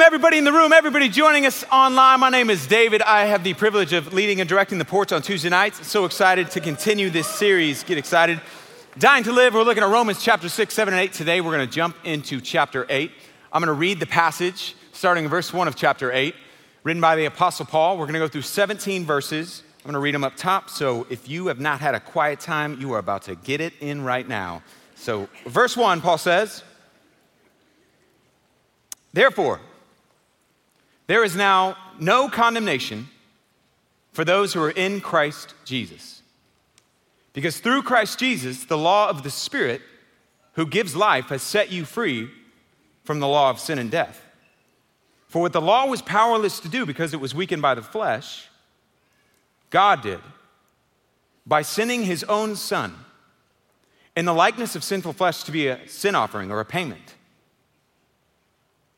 welcome everybody in the room, everybody joining us online. My name is David. I have the privilege of leading and directing the porch on Tuesday nights. So excited to continue this series. Get excited. Dying to Live, we're looking at Romans chapter 6, 7, and 8. Today we're going to jump into chapter 8. I'm going to read the passage starting in verse 1 of chapter 8, written by the Apostle Paul. We're going to go through 17 verses. I'm going to read them up top. So if you have not had a quiet time, you are about to get it in right now. So, verse 1, Paul says, Therefore, there is now no condemnation for those who are in Christ Jesus. Because through Christ Jesus, the law of the Spirit who gives life has set you free from the law of sin and death. For what the law was powerless to do because it was weakened by the flesh, God did by sending his own Son in the likeness of sinful flesh to be a sin offering or a payment.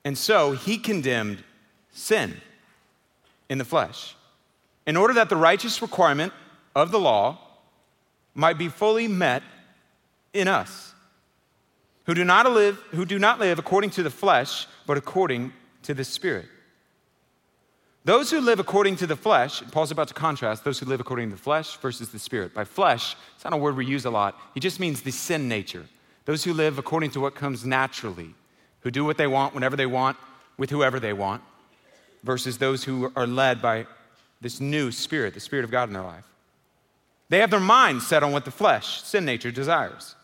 And so he condemned sin in the flesh, in order that the righteous requirement of the law might be fully met in us, who do not live, who do not live according to the flesh, but according to the Spirit. Those who live according to the flesh, Paul's about to contrast those who live according to the flesh versus the spirit. By flesh, it's not a word we use a lot. He just means the sin nature. Those who live according to what comes naturally, who do what they want whenever they want, with whoever they want versus those who are led by this new spirit, the Spirit of God in their life. They have their minds set on what the flesh, sin nature, desires.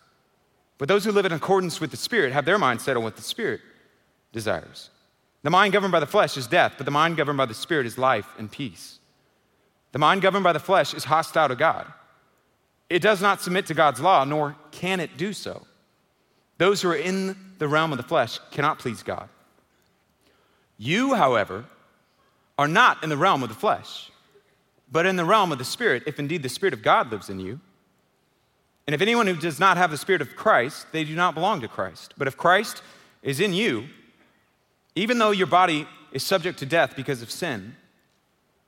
But those who live in accordance with the Spirit have their minds set on what the Spirit desires. The mind governed by the flesh is death, but the mind governed by the Spirit is life and peace. The mind governed by the flesh is hostile to God. It does not submit to God's law, nor can it do so. Those who are in the realm of the flesh cannot please God. You, however, are not in the realm of the flesh, but in the realm of the Spirit, if indeed the Spirit of God lives in you. And if anyone who does not have the Spirit of Christ, they do not belong to Christ. But if Christ is in you, even though your body is subject to death because of sin,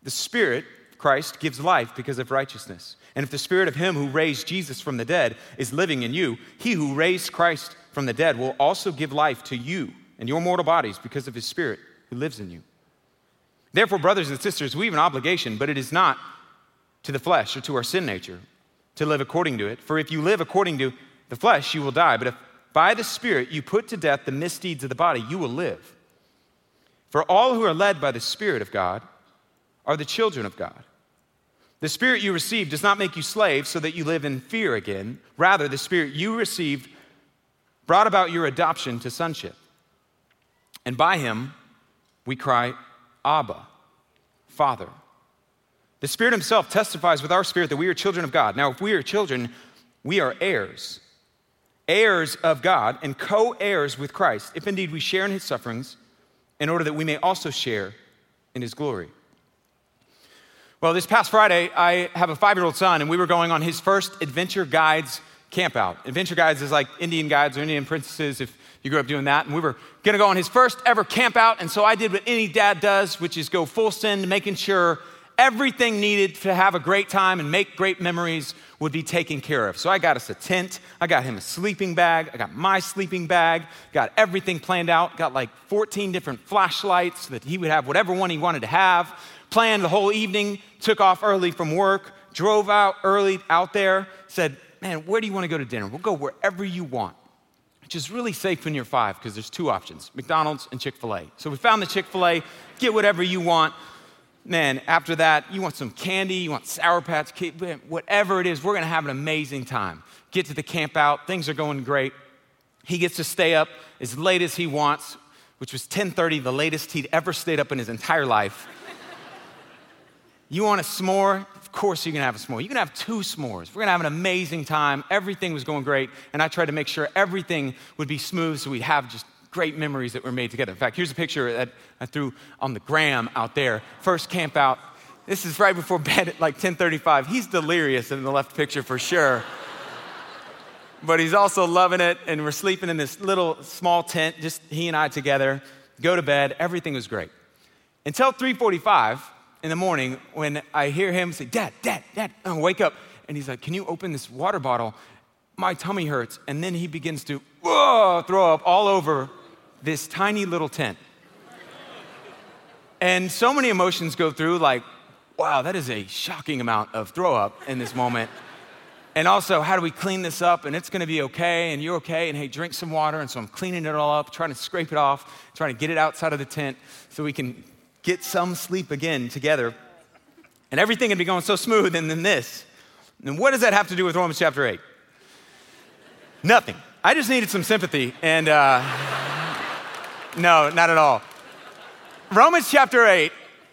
the Spirit, Christ, gives life because of righteousness. And if the Spirit of Him who raised Jesus from the dead is living in you, He who raised Christ from the dead will also give life to you and your mortal bodies because of His Spirit who lives in you. Therefore, brothers and sisters, we have an obligation, but it is not to the flesh or to our sin nature to live according to it. For if you live according to the flesh, you will die. But if by the Spirit you put to death the misdeeds of the body, you will live. For all who are led by the Spirit of God are the children of God. The Spirit you received does not make you slaves so that you live in fear again. Rather, the Spirit you received brought about your adoption to sonship. And by him we cry, Abba, Father. The Spirit Himself testifies with our spirit that we are children of God. Now, if we are children, we are heirs, heirs of God, and co heirs with Christ, if indeed we share in His sufferings, in order that we may also share in His glory. Well, this past Friday, I have a five year old son, and we were going on his first Adventure Guides campout. Adventure Guides is like Indian guides or Indian princesses. If you grew up doing that. And we were going to go on his first ever camp out. And so I did what any dad does, which is go full send, making sure everything needed to have a great time and make great memories would be taken care of. So I got us a tent, I got him a sleeping bag, I got my sleeping bag, got everything planned out, got like 14 different flashlights that he would have whatever one he wanted to have. Planned the whole evening, took off early from work, drove out early out there, said, Man, where do you want to go to dinner? We'll go wherever you want which is really safe when you're five because there's two options McDonald's and Chick fil A. So we found the Chick fil A, get whatever you want. Man, after that, you want some candy, you want Sour Patch whatever it is, we're gonna have an amazing time. Get to the camp out, things are going great. He gets to stay up as late as he wants, which was 10:30, the latest he'd ever stayed up in his entire life. you want a s'more? Of course you're gonna have a s'more. You can have two s'mores. We're gonna have an amazing time. Everything was going great, and I tried to make sure everything would be smooth so we'd have just great memories that were made together. In fact, here's a picture that I threw on the gram out there. First camp out. This is right before bed at like 10:35. He's delirious in the left picture for sure. but he's also loving it, and we're sleeping in this little small tent, just he and I together. Go to bed. Everything was great until 3:45 in the morning when I hear him say, Dad, Dad, Dad. And I wake up and he's like, Can you open this water bottle? My tummy hurts. And then he begins to whoa, throw up all over this tiny little tent. And so many emotions go through, like, wow, that is a shocking amount of throw up in this moment. and also, how do we clean this up? And it's gonna be okay, and you're okay, and hey, drink some water. And so I'm cleaning it all up, trying to scrape it off, trying to get it outside of the tent so we can get some sleep again together. And everything would be going so smooth, and then this. And what does that have to do with Romans chapter 8? Nothing. I just needed some sympathy, and uh, no, not at all. Romans chapter 8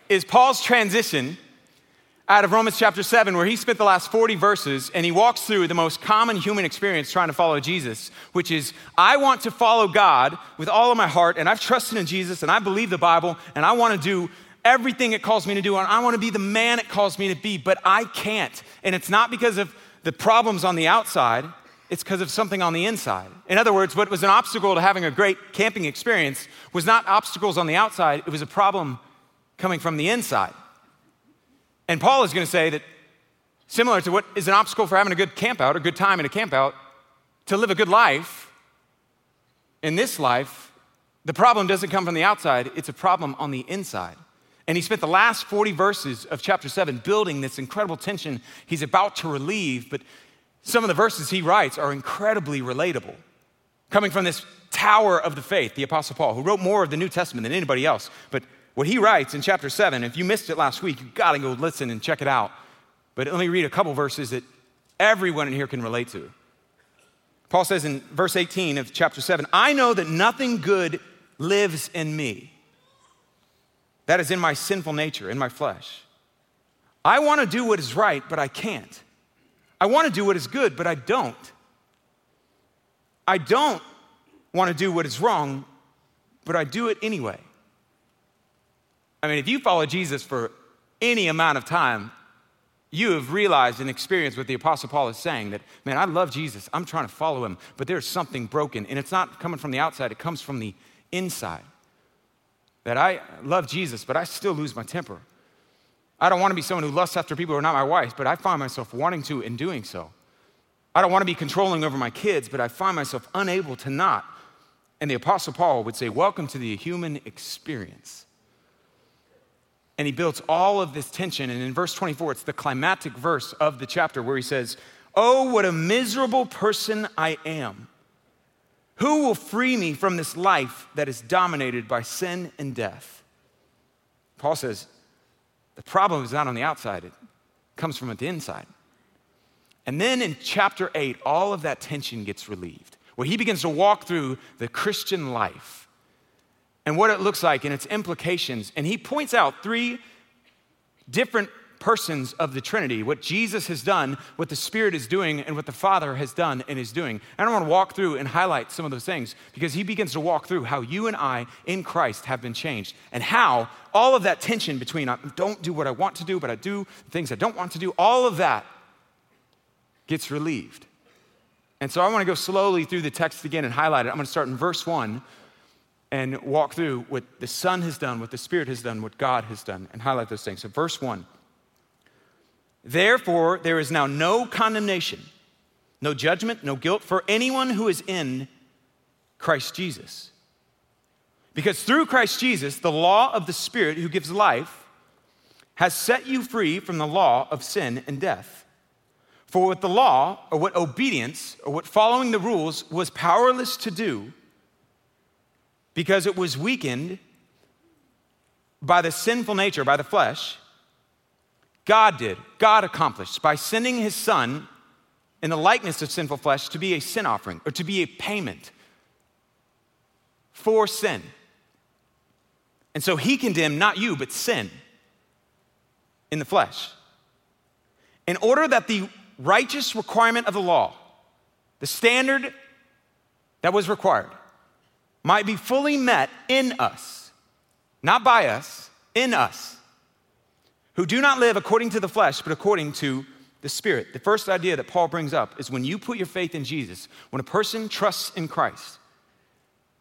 is Paul's transition out of Romans chapter 7, where he spent the last 40 verses and he walks through the most common human experience trying to follow Jesus, which is I want to follow God with all of my heart, and I've trusted in Jesus, and I believe the Bible, and I want to do everything it calls me to do, and I want to be the man it calls me to be, but I can't. And it's not because of the problems on the outside, it's because of something on the inside. In other words, what was an obstacle to having a great camping experience was not obstacles on the outside, it was a problem coming from the inside. And Paul is going to say that similar to what is an obstacle for having a good camp out, a good time in a camp out, to live a good life in this life, the problem doesn't come from the outside, it's a problem on the inside. And he spent the last 40 verses of chapter 7 building this incredible tension he's about to relieve, but some of the verses he writes are incredibly relatable. Coming from this tower of the faith, the Apostle Paul, who wrote more of the New Testament than anybody else. But what he writes in chapter 7, if you missed it last week, you gotta go listen and check it out. But let me read a couple verses that everyone in here can relate to. Paul says in verse 18 of chapter 7 I know that nothing good lives in me. That is in my sinful nature, in my flesh. I wanna do what is right, but I can't. I want to do what is good, but I don't. I don't want to do what is wrong, but I do it anyway. I mean, if you follow Jesus for any amount of time, you have realized and experienced what the Apostle Paul is saying that, man, I love Jesus. I'm trying to follow him, but there's something broken. And it's not coming from the outside, it comes from the inside. That I love Jesus, but I still lose my temper. I don't want to be someone who lusts after people who are not my wife, but I find myself wanting to and doing so. I don't want to be controlling over my kids, but I find myself unable to not. And the Apostle Paul would say, Welcome to the human experience. And he builds all of this tension. And in verse 24, it's the climactic verse of the chapter where he says, Oh, what a miserable person I am. Who will free me from this life that is dominated by sin and death? Paul says, the problem is not on the outside, it comes from the inside. And then in chapter 8, all of that tension gets relieved, where he begins to walk through the Christian life and what it looks like and its implications. And he points out three different persons of the Trinity, what Jesus has done, what the Spirit is doing, and what the Father has done and is doing. And I want to walk through and highlight some of those things because he begins to walk through how you and I in Christ have been changed and how all of that tension between I don't do what I want to do, but I do things I don't want to do, all of that gets relieved. And so I want to go slowly through the text again and highlight it. I'm going to start in verse 1 and walk through what the Son has done, what the Spirit has done, what God has done, and highlight those things. So, verse 1 Therefore, there is now no condemnation, no judgment, no guilt for anyone who is in Christ Jesus. Because through Christ Jesus, the law of the Spirit who gives life has set you free from the law of sin and death. For what the law, or what obedience, or what following the rules was powerless to do, because it was weakened by the sinful nature, by the flesh, God did, God accomplished by sending his son in the likeness of sinful flesh to be a sin offering or to be a payment for sin. And so he condemned not you, but sin in the flesh. In order that the righteous requirement of the law, the standard that was required, might be fully met in us, not by us, in us who do not live according to the flesh, but according to the Spirit. The first idea that Paul brings up is when you put your faith in Jesus, when a person trusts in Christ,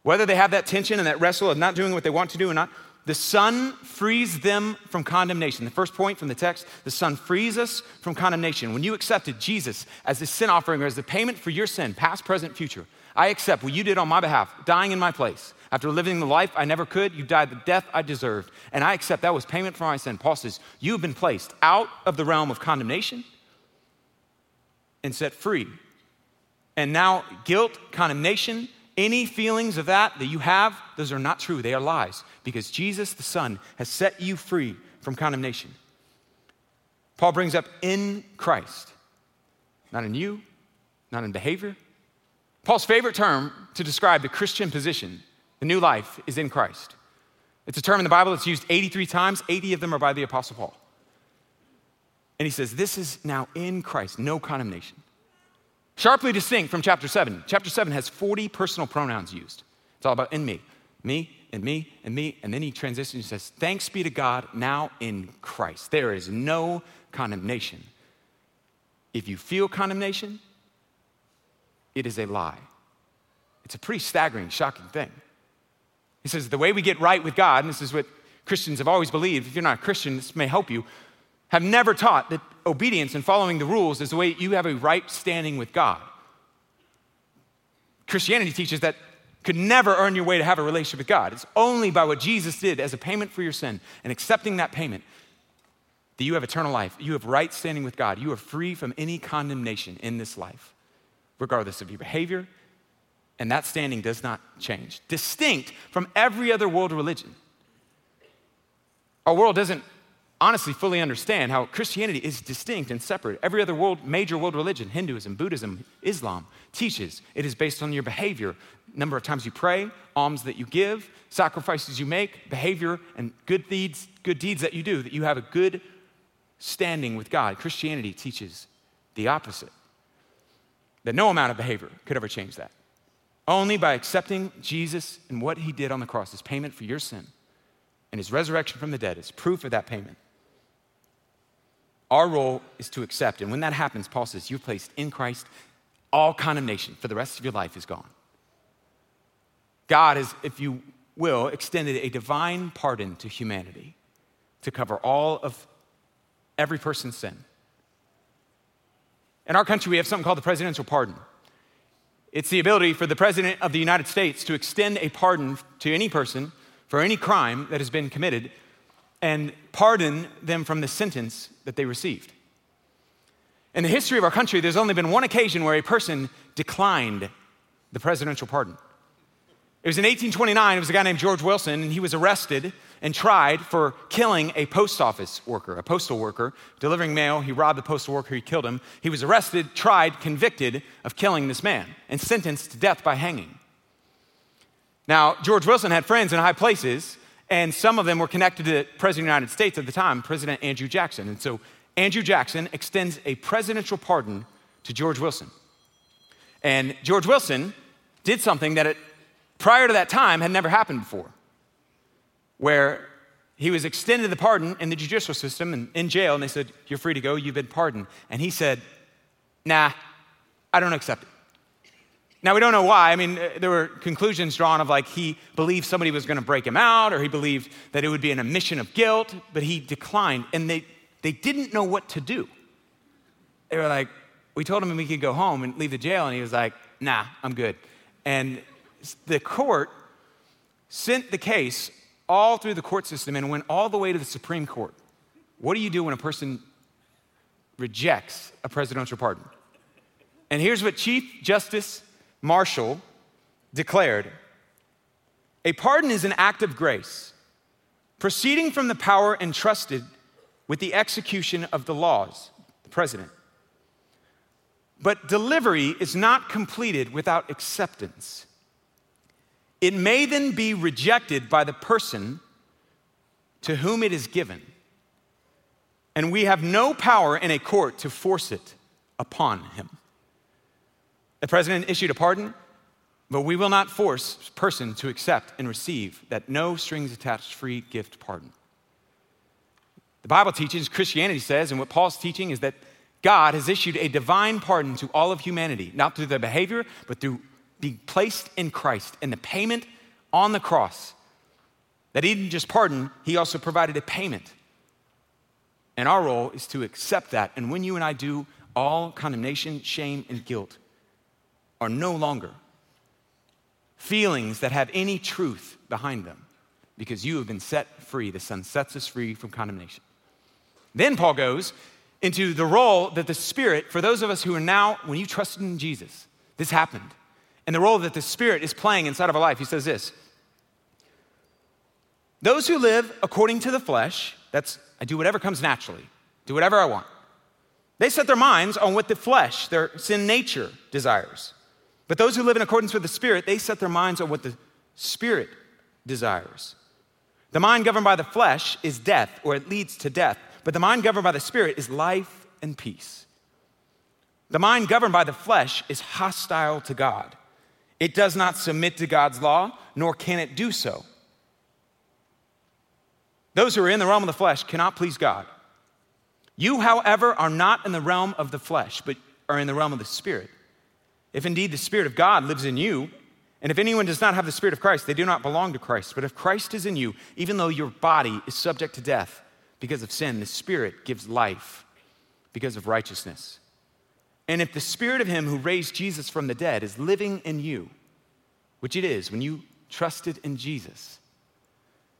whether they have that tension and that wrestle of not doing what they want to do or not, the Son frees them from condemnation. The first point from the text, the Son frees us from condemnation. When you accepted Jesus as the sin offering or as the payment for your sin, past, present, future, I accept what you did on my behalf, dying in my place. After living the life I never could, you died the death I deserved. And I accept that was payment for my sin. Paul says, You have been placed out of the realm of condemnation and set free. And now, guilt, condemnation, any feelings of that that you have, those are not true. They are lies because Jesus, the Son, has set you free from condemnation. Paul brings up in Christ, not in you, not in behavior. Paul's favorite term to describe the Christian position, the new life, is in Christ. It's a term in the Bible that's used 83 times, 80 of them are by the Apostle Paul. And he says, This is now in Christ, no condemnation. Sharply distinct from chapter 7. Chapter 7 has 40 personal pronouns used. It's all about in me, me, and me, and me. And then he transitions and says, Thanks be to God now in Christ. There is no condemnation. If you feel condemnation, it is a lie. It's a pretty staggering, shocking thing. He says, The way we get right with God, and this is what Christians have always believed, if you're not a Christian, this may help you, have never taught that obedience and following the rules is the way you have a right standing with God. Christianity teaches that could never earn your way to have a relationship with God. It's only by what Jesus did as a payment for your sin and accepting that payment that you have eternal life. You have right standing with God. You are free from any condemnation in this life, regardless of your behavior, and that standing does not change. Distinct from every other world religion. Our world doesn't honestly fully understand how Christianity is distinct and separate. Every other world, major world religion, Hinduism, Buddhism, Islam, teaches it is based on your behavior, number of times you pray, alms that you give, sacrifices you make, behavior and good deeds, good deeds that you do, that you have a good standing with God. Christianity teaches the opposite. That no amount of behavior could ever change that. Only by accepting Jesus and what he did on the cross as payment for your sin and his resurrection from the dead is proof of that payment. Our role is to accept. And when that happens, Paul says, You're placed in Christ, all condemnation for the rest of your life is gone. God has, if you will, extended a divine pardon to humanity to cover all of every person's sin. In our country, we have something called the presidential pardon. It's the ability for the President of the United States to extend a pardon to any person for any crime that has been committed and pardon them from the sentence that they received. In the history of our country, there's only been one occasion where a person declined the presidential pardon. It was in 1829, it was a guy named George Wilson, and he was arrested and tried for killing a post office worker, a postal worker, delivering mail. He robbed the postal worker, he killed him. He was arrested, tried, convicted of killing this man, and sentenced to death by hanging. Now, George Wilson had friends in high places, and some of them were connected to the President of the United States at the time, President Andrew Jackson. And so Andrew Jackson extends a presidential pardon to George Wilson. And George Wilson did something that it, prior to that time had never happened before, where he was extended the pardon in the judicial system and in jail, and they said, You're free to go, you've been pardoned. And he said, Nah, I don't accept it. Now, we don't know why. I mean, uh, there were conclusions drawn of like he believed somebody was going to break him out, or he believed that it would be an admission of guilt, but he declined. And they, they didn't know what to do. They were like, we told him we could go home and leave the jail, and he was like, nah, I'm good. And the court sent the case all through the court system and went all the way to the Supreme Court. What do you do when a person rejects a presidential pardon? And here's what Chief Justice Marshall declared A pardon is an act of grace, proceeding from the power entrusted with the execution of the laws, the president. But delivery is not completed without acceptance. It may then be rejected by the person to whom it is given. And we have no power in a court to force it upon him. The president issued a pardon, but we will not force person to accept and receive that no strings attached free gift pardon. The Bible teaches, Christianity says, and what Paul's teaching is that God has issued a divine pardon to all of humanity, not through their behavior, but through being placed in Christ and the payment on the cross. That he didn't just pardon, he also provided a payment. And our role is to accept that. And when you and I do, all condemnation, shame, and guilt are no longer feelings that have any truth behind them because you have been set free. The Son sets us free from condemnation. Then Paul goes into the role that the Spirit, for those of us who are now, when you trusted in Jesus, this happened, and the role that the Spirit is playing inside of our life. He says this Those who live according to the flesh, that's, I do whatever comes naturally, do whatever I want. They set their minds on what the flesh, their sin nature, desires. But those who live in accordance with the Spirit, they set their minds on what the Spirit desires. The mind governed by the flesh is death, or it leads to death. But the mind governed by the Spirit is life and peace. The mind governed by the flesh is hostile to God. It does not submit to God's law, nor can it do so. Those who are in the realm of the flesh cannot please God. You, however, are not in the realm of the flesh, but are in the realm of the Spirit. If indeed the Spirit of God lives in you, and if anyone does not have the Spirit of Christ, they do not belong to Christ. But if Christ is in you, even though your body is subject to death because of sin, the Spirit gives life because of righteousness. And if the Spirit of Him who raised Jesus from the dead is living in you, which it is when you trusted in Jesus,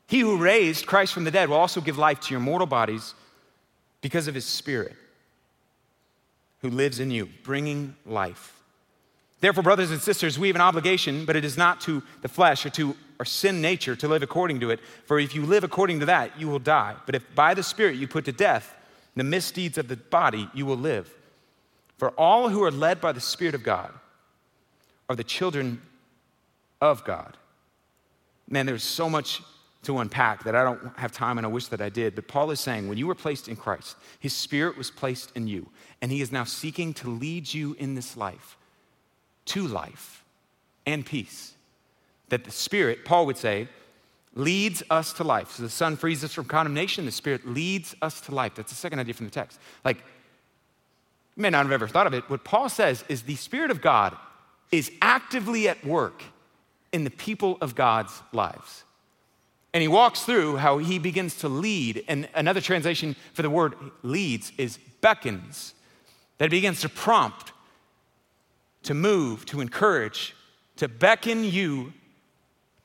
He who raised Christ from the dead will also give life to your mortal bodies because of His Spirit who lives in you, bringing life. Therefore, brothers and sisters, we have an obligation, but it is not to the flesh or to our sin nature to live according to it. For if you live according to that, you will die. But if by the Spirit you put to death the misdeeds of the body, you will live. For all who are led by the Spirit of God are the children of God. Man, there's so much to unpack that I don't have time and I wish that I did. But Paul is saying when you were placed in Christ, his Spirit was placed in you, and he is now seeking to lead you in this life to life and peace. That the Spirit, Paul would say, leads us to life. So the Son frees us from condemnation, the Spirit leads us to life. That's the second idea from the text. Like, may not have ever thought of it. What Paul says is the Spirit of God is actively at work in the people of God's lives. And he walks through how he begins to lead. And another translation for the word leads is beckons, that begins to prompt to move, to encourage, to beckon you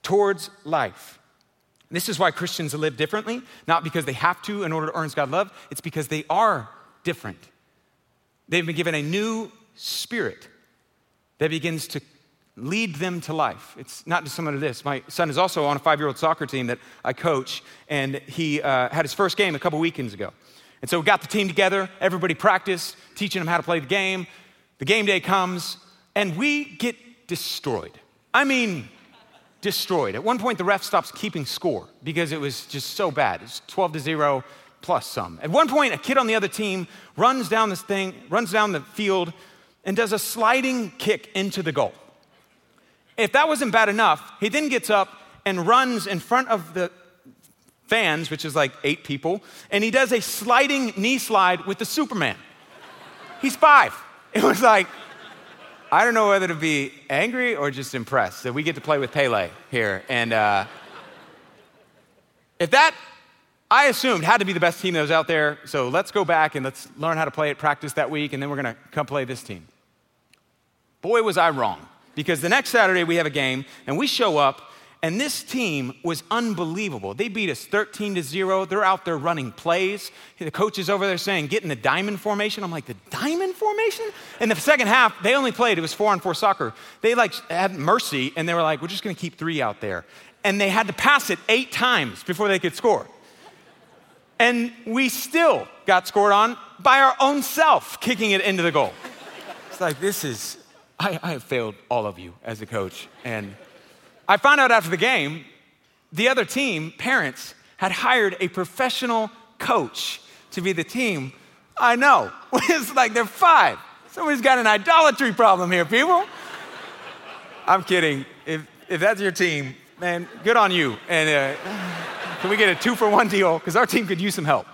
towards life. This is why Christians live differently, not because they have to in order to earn God's love, it's because they are different. They've been given a new spirit that begins to lead them to life. It's not just dissimilar to this. My son is also on a five year old soccer team that I coach, and he uh, had his first game a couple weekends ago. And so we got the team together, everybody practiced, teaching them how to play the game. The game day comes, and we get destroyed. I mean, destroyed. At one point, the ref stops keeping score because it was just so bad. It's 12 to 0 plus some. At one point, a kid on the other team runs down this thing, runs down the field, and does a sliding kick into the goal. If that wasn't bad enough, he then gets up and runs in front of the fans, which is like eight people, and he does a sliding knee slide with the Superman. He's five. It was like, I don't know whether to be angry or just impressed that we get to play with Pele here. And uh, if that, I assumed, had to be the best team that was out there, so let's go back and let's learn how to play it, practice that week, and then we're going to come play this team. Boy, was I wrong. Because the next Saturday we have a game, and we show up, and this team was unbelievable. They beat us 13 to 0. They're out there running plays. The coach is over there saying, get in the diamond formation. I'm like, the diamond formation? In the second half, they only played, it was four on four soccer. They like had mercy and they were like, we're just gonna keep three out there. And they had to pass it eight times before they could score. And we still got scored on by our own self kicking it into the goal. It's like, this is, I, I have failed all of you as a coach. And I found out after the game, the other team, parents, had hired a professional coach to be the team. I know. It's like they're five. Somebody's got an idolatry problem here, people. I'm kidding. If, if that's your team, man, good on you. And uh, can we get a two for one deal? Because our team could use some help.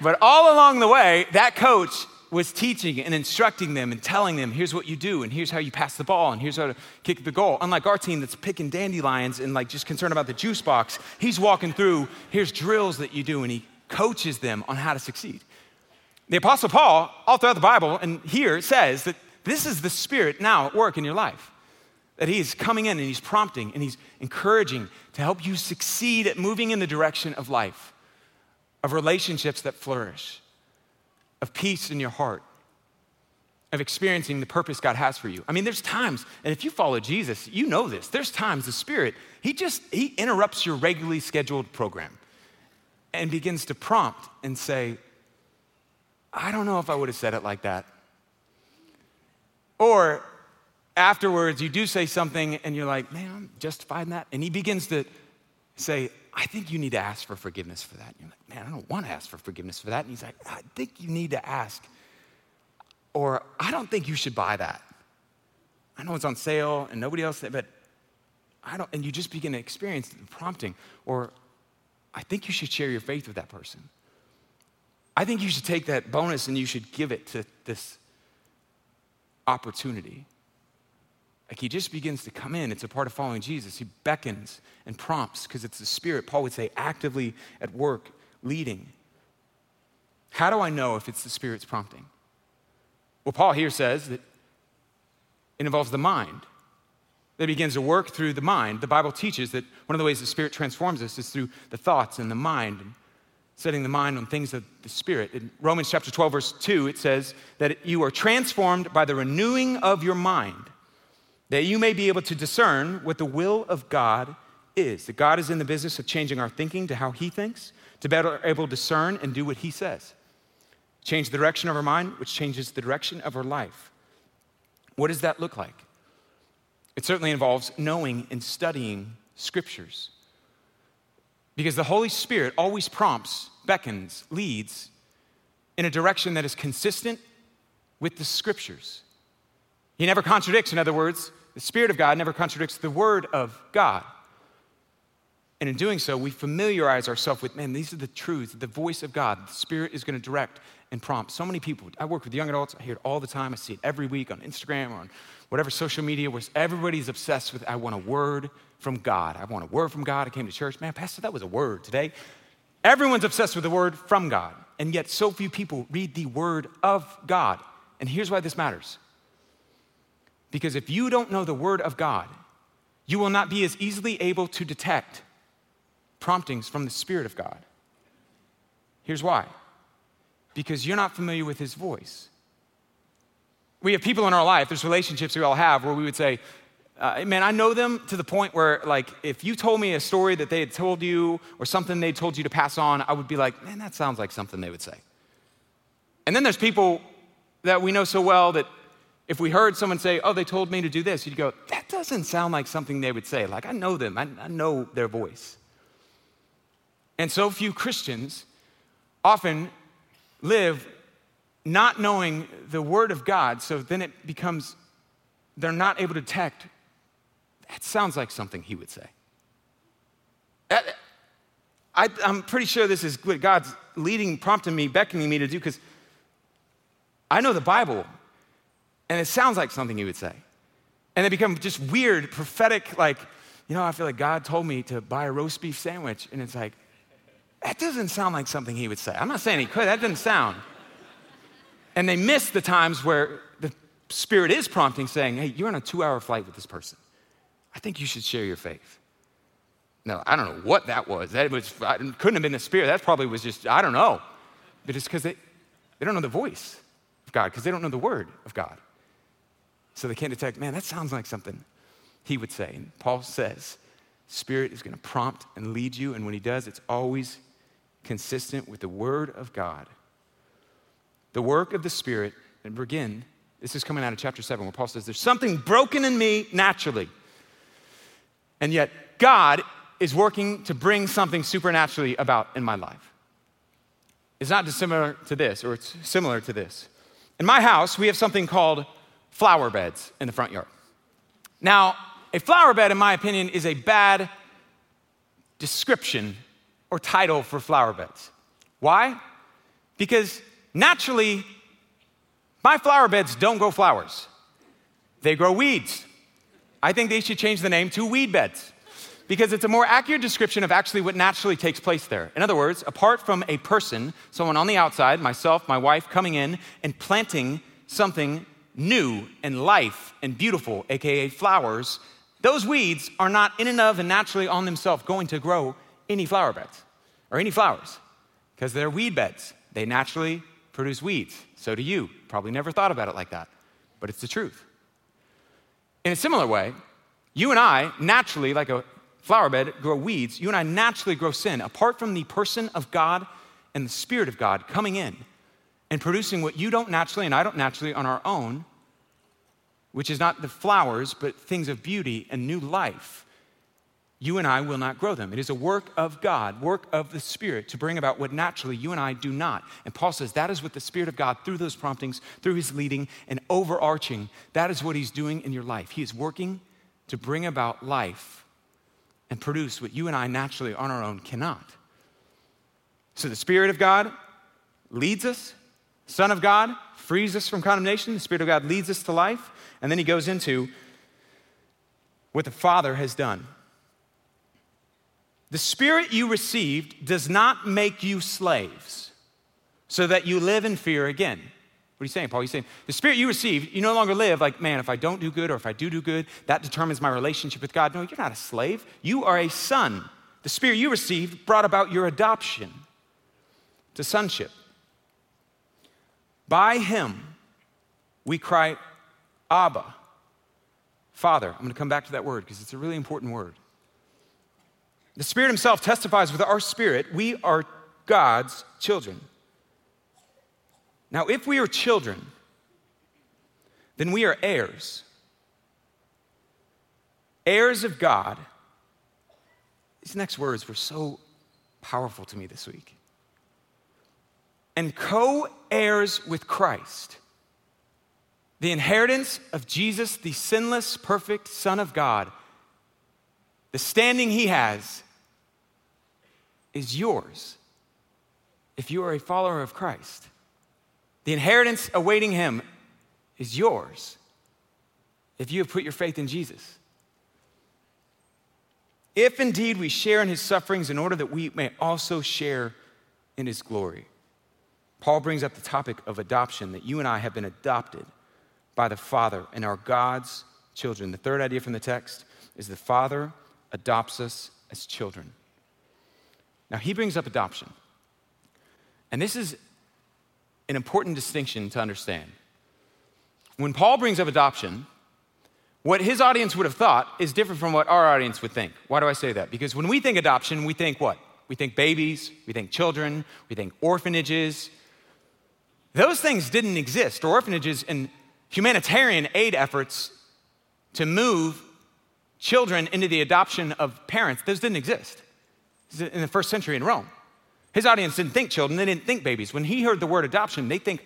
But all along the way, that coach was teaching and instructing them and telling them, here's what you do, and here's how you pass the ball, and here's how to kick the goal. Unlike our team that's picking dandelions and like just concerned about the juice box, he's walking through, here's drills that you do, and he coaches them on how to succeed. The Apostle Paul, all throughout the Bible, and here says that this is the Spirit now at work in your life. That He is coming in and He's prompting and He's encouraging to help you succeed at moving in the direction of life, of relationships that flourish, of peace in your heart, of experiencing the purpose God has for you. I mean, there's times, and if you follow Jesus, you know this. There's times the Spirit, He just, He interrupts your regularly scheduled program and begins to prompt and say, I don't know if I would have said it like that. Or afterwards, you do say something and you're like, man, I'm justified in that. And he begins to say, I think you need to ask for forgiveness for that. And you're like, man, I don't want to ask for forgiveness for that. And he's like, I think you need to ask or I don't think you should buy that. I know it's on sale and nobody else, but I don't, and you just begin to experience the prompting, or I think you should share your faith with that person. I think you should take that bonus and you should give it to this opportunity. Like he just begins to come in. It's a part of following Jesus. He beckons and prompts because it's the Spirit, Paul would say, actively at work, leading. How do I know if it's the Spirit's prompting? Well, Paul here says that it involves the mind. That begins to work through the mind. The Bible teaches that one of the ways the Spirit transforms us is through the thoughts and the mind, and setting the mind on things of the Spirit. In Romans chapter 12, verse 2, it says that you are transformed by the renewing of your mind, that you may be able to discern what the will of God is. That God is in the business of changing our thinking to how He thinks, to better able to discern and do what He says change the direction of our mind, which changes the direction of our life. What does that look like? It certainly involves knowing and studying scriptures. Because the Holy Spirit always prompts, beckons, leads in a direction that is consistent with the scriptures. He never contradicts, in other words, the Spirit of God never contradicts the Word of God. And in doing so, we familiarize ourselves with, man, these are the truths, the voice of God. The Spirit is going to direct and prompt. So many people, I work with young adults, I hear it all the time. I see it every week on Instagram or on whatever social media where everybody's obsessed with, I want a word from God. I want a word from God. I came to church. Man, Pastor, that was a word today. Everyone's obsessed with the word from God. And yet, so few people read the word of God. And here's why this matters. Because if you don't know the word of God, you will not be as easily able to detect promptings from the Spirit of God. Here's why because you're not familiar with his voice. We have people in our life, there's relationships we all have where we would say, uh, man, I know them to the point where, like, if you told me a story that they had told you or something they told you to pass on, I would be like, man, that sounds like something they would say. And then there's people that we know so well that if we heard someone say, oh, they told me to do this, you'd go, that doesn't sound like something they would say. Like, I know them, I, I know their voice. And so few Christians often live not knowing the Word of God, so then it becomes, they're not able to detect. That sounds like something He would say. I, am pretty sure this is what God's leading, prompting me, beckoning me to do, because I know the Bible, and it sounds like something He would say. And they become just weird, prophetic, like, you know, I feel like God told me to buy a roast beef sandwich, and it's like, that doesn't sound like something he would say. I'm not saying he could, that doesn't sound. And they miss the times where the Spirit is prompting, saying, hey, you're on a two hour flight with this person. I think you should share your faith. No, I don't know what that was. That was, couldn't have been the Spirit. That probably was just, I don't know. But it's because they, they don't know the voice of God, because they don't know the Word of God. So they can't detect, man, that sounds like something he would say. And Paul says, Spirit is going to prompt and lead you. And when he does, it's always consistent with the Word of God. The work of the Spirit, and again, this is coming out of chapter 7, where Paul says, There's something broken in me naturally. And yet, God is working to bring something supernaturally about in my life. It's not dissimilar to this, or it's similar to this. In my house, we have something called flower beds in the front yard. Now, a flower bed, in my opinion, is a bad description or title for flower beds. Why? Because naturally, my flower beds don't grow flowers, they grow weeds. I think they should change the name to weed beds because it's a more accurate description of actually what naturally takes place there. In other words, apart from a person, someone on the outside, myself, my wife, coming in and planting something new and life and beautiful, AKA flowers, those weeds are not in and of and naturally on themselves going to grow any flower beds or any flowers because they're weed beds. They naturally produce weeds. So do you. Probably never thought about it like that, but it's the truth. In a similar way, you and I naturally, like a flower bed, grow weeds. You and I naturally grow sin apart from the person of God and the Spirit of God coming in and producing what you don't naturally and I don't naturally on our own, which is not the flowers, but things of beauty and new life. You and I will not grow them. It is a work of God, work of the Spirit to bring about what naturally you and I do not. And Paul says that is what the Spirit of God, through those promptings, through his leading and overarching, that is what he's doing in your life. He is working to bring about life and produce what you and I naturally on our own cannot. So the Spirit of God leads us, Son of God frees us from condemnation, the Spirit of God leads us to life, and then he goes into what the Father has done. The Spirit you received does not make you slaves so that you live in fear again. What are you saying, Paul? He's saying the Spirit you received, you no longer live like, man, if I don't do good or if I do do good, that determines my relationship with God. No, you're not a slave. You are a son. The Spirit you received brought about your adoption to sonship. By Him, we cry, Abba, Father. I'm going to come back to that word because it's a really important word. The Spirit Himself testifies with our spirit, we are God's children. Now, if we are children, then we are heirs. Heirs of God. These next words were so powerful to me this week. And co heirs with Christ. The inheritance of Jesus, the sinless, perfect Son of God, the standing he has is yours if you are a follower of Christ. The inheritance awaiting him is yours if you have put your faith in Jesus. If indeed we share in his sufferings in order that we may also share in his glory. Paul brings up the topic of adoption that you and I have been adopted by the Father and are God's children. The third idea from the text is the Father adopts us as children. Now, he brings up adoption. And this is an important distinction to understand. When Paul brings up adoption, what his audience would have thought is different from what our audience would think. Why do I say that? Because when we think adoption, we think what? We think babies, we think children, we think orphanages. Those things didn't exist, or orphanages and humanitarian aid efforts to move children into the adoption of parents, those didn't exist in the first century in Rome. His audience didn't think children, they didn't think babies. When he heard the word adoption, they think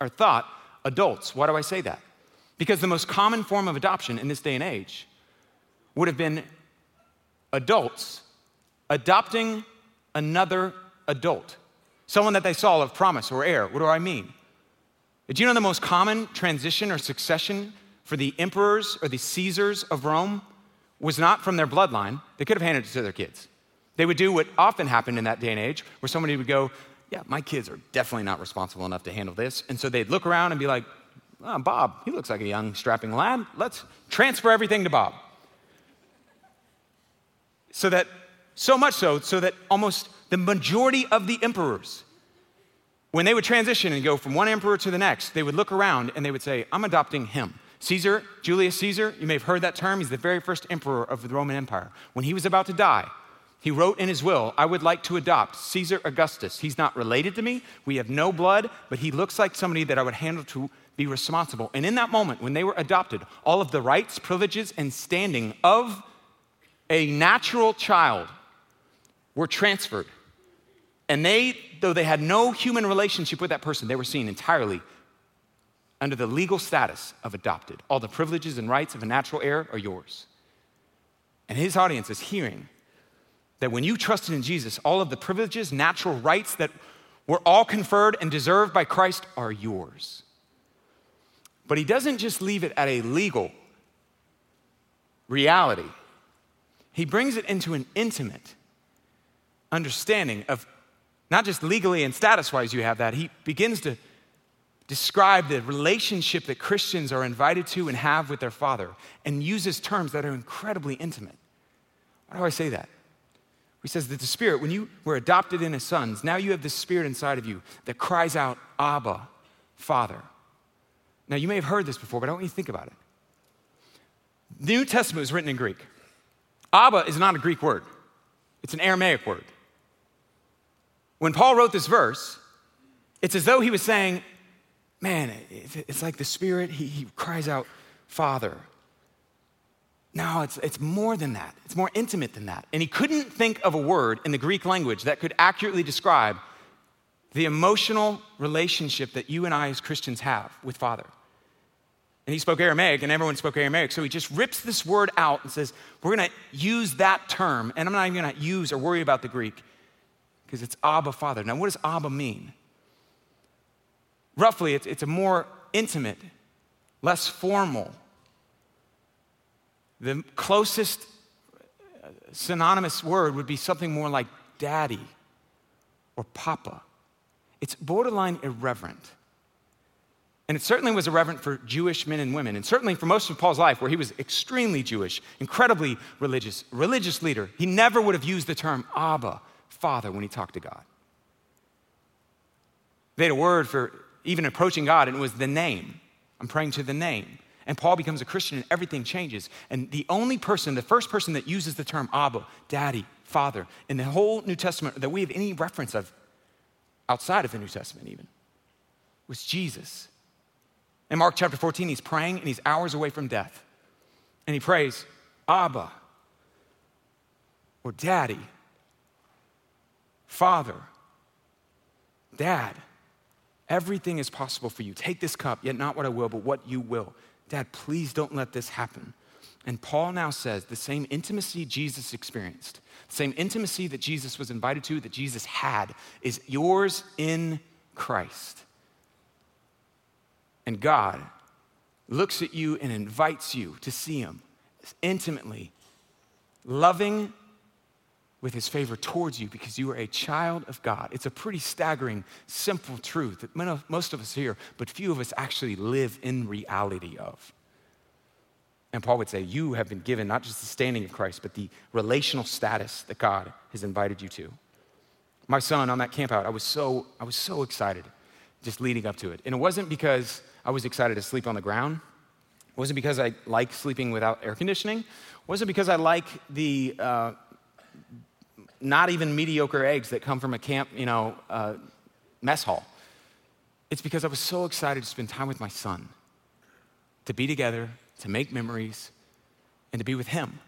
or thought adults. Why do I say that? Because the most common form of adoption in this day and age would have been adults adopting another adult, someone that they saw of promise or heir. What do I mean? Did you know the most common transition or succession for the emperors or the Caesars of Rome was not from their bloodline? They could have handed it to their kids. They would do what often happened in that day and age, where somebody would go, Yeah, my kids are definitely not responsible enough to handle this. And so they'd look around and be like, oh, Bob, he looks like a young, strapping lad. Let's transfer everything to Bob. So that, so much so, so that almost the majority of the emperors, when they would transition and go from one emperor to the next, they would look around and they would say, I'm adopting him. Caesar, Julius Caesar, you may have heard that term. He's the very first emperor of the Roman Empire. When he was about to die, he wrote in his will, I would like to adopt Caesar Augustus. He's not related to me. We have no blood, but he looks like somebody that I would handle to be responsible. And in that moment, when they were adopted, all of the rights, privileges, and standing of a natural child were transferred. And they, though they had no human relationship with that person, they were seen entirely under the legal status of adopted. All the privileges and rights of a natural heir are yours. And his audience is hearing that when you trusted in Jesus, all of the privileges, natural rights that were all conferred and deserved by Christ are yours. But he doesn't just leave it at a legal reality, he brings it into an intimate understanding of not just legally and status wise, you have that. He begins to describe the relationship that Christians are invited to and have with their Father and uses terms that are incredibly intimate. Why do I say that? He says that the Spirit, when you were adopted in as sons, now you have the Spirit inside of you that cries out, Abba, Father. Now, you may have heard this before, but I want you to think about it. The New Testament was written in Greek. Abba is not a Greek word, it's an Aramaic word. When Paul wrote this verse, it's as though he was saying, Man, it's like the Spirit, he, he cries out, Father. No, it's, it's more than that. It's more intimate than that. And he couldn't think of a word in the Greek language that could accurately describe the emotional relationship that you and I as Christians have with Father. And he spoke Aramaic, and everyone spoke Aramaic. So he just rips this word out and says, We're going to use that term. And I'm not even going to use or worry about the Greek because it's Abba, Father. Now, what does Abba mean? Roughly, it's, it's a more intimate, less formal. The closest uh, synonymous word would be something more like daddy or papa. It's borderline irreverent. And it certainly was irreverent for Jewish men and women, and certainly for most of Paul's life, where he was extremely Jewish, incredibly religious, religious leader. He never would have used the term Abba, Father, when he talked to God. They had a word for even approaching God, and it was the name. I'm praying to the name. And Paul becomes a Christian, and everything changes. And the only person, the first person that uses the term Abba, Daddy, Father, in the whole New Testament that we have any reference of outside of the New Testament, even, was Jesus. In Mark chapter 14, he's praying and he's hours away from death. And he prays, Abba, or Daddy, Father, Dad, everything is possible for you. Take this cup, yet not what I will, but what you will. Dad, please don't let this happen. And Paul now says the same intimacy Jesus experienced, the same intimacy that Jesus was invited to, that Jesus had, is yours in Christ. And God looks at you and invites you to see Him intimately, loving with His favor towards you because you are a child of God. It's a pretty staggering, simple truth that most of us hear, but few of us actually live in reality of. And Paul would say, You have been given not just the standing of Christ, but the relational status that God has invited you to. My son on that campout, I was so, I was so excited just leading up to it. And it wasn't because I was excited to sleep on the ground. It wasn't because I like sleeping without air conditioning. It wasn't because I like the uh, not even mediocre eggs that come from a camp, you know, uh, mess hall. It's because I was so excited to spend time with my son, to be together, to make memories, and to be with him.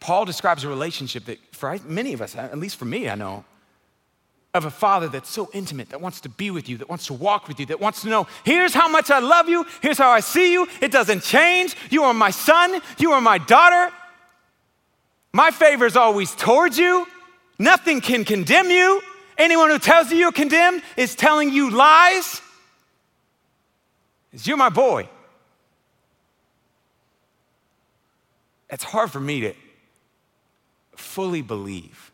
Paul describes a relationship that for many of us, at least for me, I know, of a father that's so intimate, that wants to be with you, that wants to walk with you, that wants to know, here's how much I love you, here's how I see you, it doesn't change. You are my son, you are my daughter. My favor is always towards you. Nothing can condemn you. Anyone who tells you you're condemned is telling you lies. Because you're my boy. It's hard for me to fully believe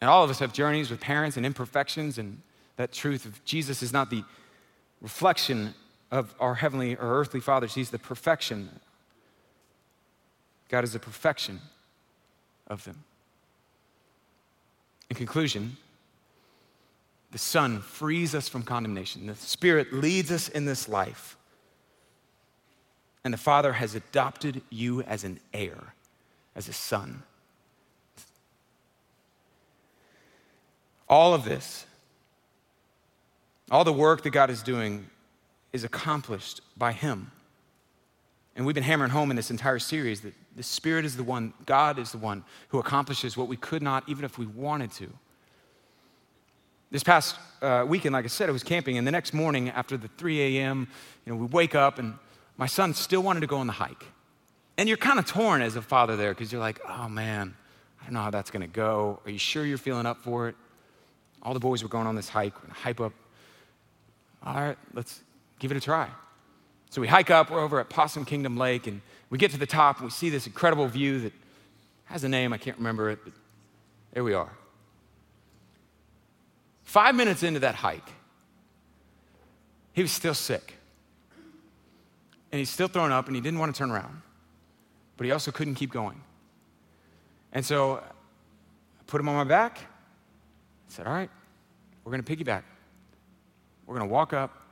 and all of us have journeys with parents and imperfections, and that truth of Jesus is not the reflection of our heavenly or earthly fathers, He's the perfection. God is the perfection of them. In conclusion, the Son frees us from condemnation. The Spirit leads us in this life. And the Father has adopted you as an heir, as a son. All of this, all the work that God is doing, is accomplished by Him. And we've been hammering home in this entire series that the Spirit is the one, God is the one who accomplishes what we could not, even if we wanted to. This past uh, weekend, like I said, I was camping, and the next morning after the 3 a.m., you know, we wake up, and my son still wanted to go on the hike. And you're kind of torn as a father there because you're like, oh man, I don't know how that's going to go. Are you sure you're feeling up for it? all the boys were going on this hike, hype up. All right, let's give it a try. So we hike up, we're over at Possum Kingdom Lake, and we get to the top, and we see this incredible view that has a name, I can't remember it, but there we are. Five minutes into that hike, he was still sick. And he's still throwing up and he didn't want to turn around. But he also couldn't keep going. And so I put him on my back. I said, All right, we're going to piggyback. We're going to walk up.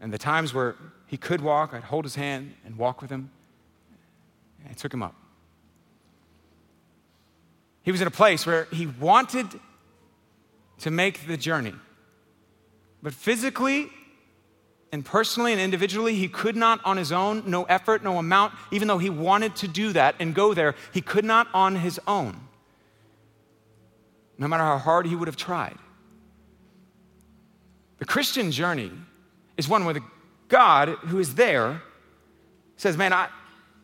And the times where he could walk, I'd hold his hand and walk with him. And I took him up. He was in a place where he wanted to make the journey. But physically and personally and individually, he could not on his own, no effort, no amount, even though he wanted to do that and go there, he could not on his own, no matter how hard he would have tried. The Christian journey is one where the God who is there says, Man, I,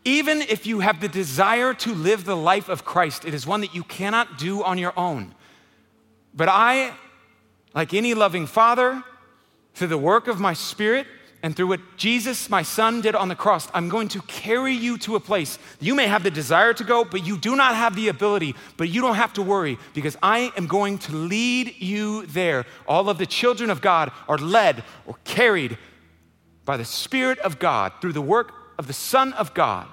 even if you have the desire to live the life of Christ, it is one that you cannot do on your own. But I, like any loving father, through the work of my spirit and through what Jesus, my son, did on the cross, I'm going to carry you to a place. You may have the desire to go, but you do not have the ability. But you don't have to worry because I am going to lead you there. All of the children of God are led or carried by the Spirit of God through the work of the Son of God,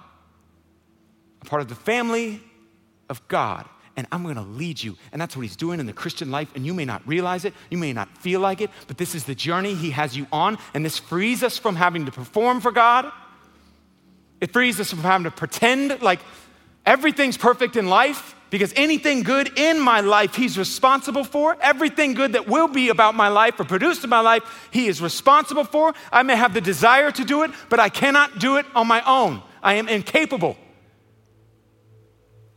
a part of the family of God and I'm gonna lead you. And that's what he's doing in the Christian life. And you may not realize it, you may not feel like it, but this is the journey he has you on. And this frees us from having to perform for God. It frees us from having to pretend like everything's perfect in life because anything good in my life, he's responsible for. Everything good that will be about my life or produced in my life, he is responsible for. I may have the desire to do it, but I cannot do it on my own. I am incapable.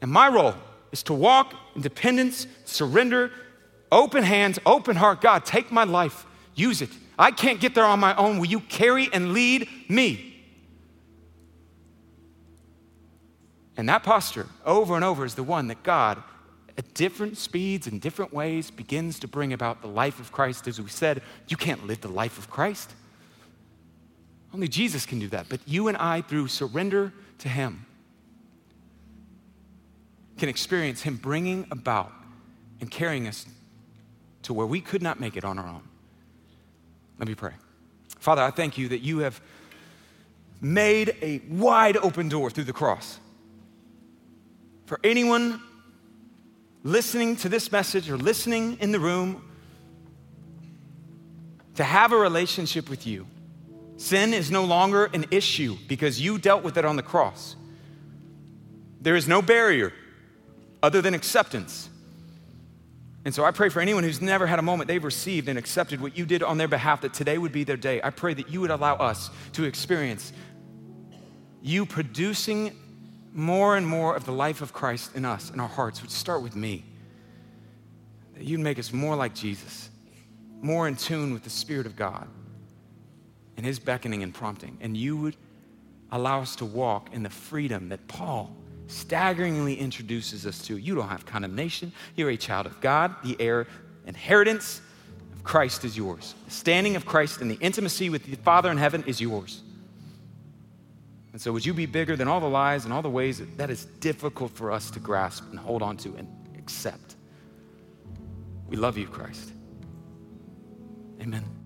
And my role is to walk in dependence, surrender, open hands, open heart. God, take my life, use it. I can't get there on my own. Will you carry and lead me? And that posture, over and over, is the one that God, at different speeds and different ways, begins to bring about the life of Christ. As we said, you can't live the life of Christ. Only Jesus can do that. But you and I, through surrender to Him, can experience Him bringing about and carrying us to where we could not make it on our own. Let me pray. Father, I thank you that you have made a wide open door through the cross. For anyone listening to this message or listening in the room to have a relationship with you, sin is no longer an issue because you dealt with it on the cross. There is no barrier other than acceptance. And so I pray for anyone who's never had a moment they've received and accepted what you did on their behalf, that today would be their day. I pray that you would allow us to experience you producing more and more of the life of Christ in us, in our hearts, would start with me. That you'd make us more like Jesus, more in tune with the Spirit of God and His beckoning and prompting. And you would allow us to walk in the freedom that Paul staggeringly introduces us to. You don't have condemnation. You're a child of God. The heir inheritance of Christ is yours. The standing of Christ and the intimacy with the Father in heaven is yours. And so, would you be bigger than all the lies and all the ways that, that is difficult for us to grasp and hold on to and accept? We love you, Christ. Amen.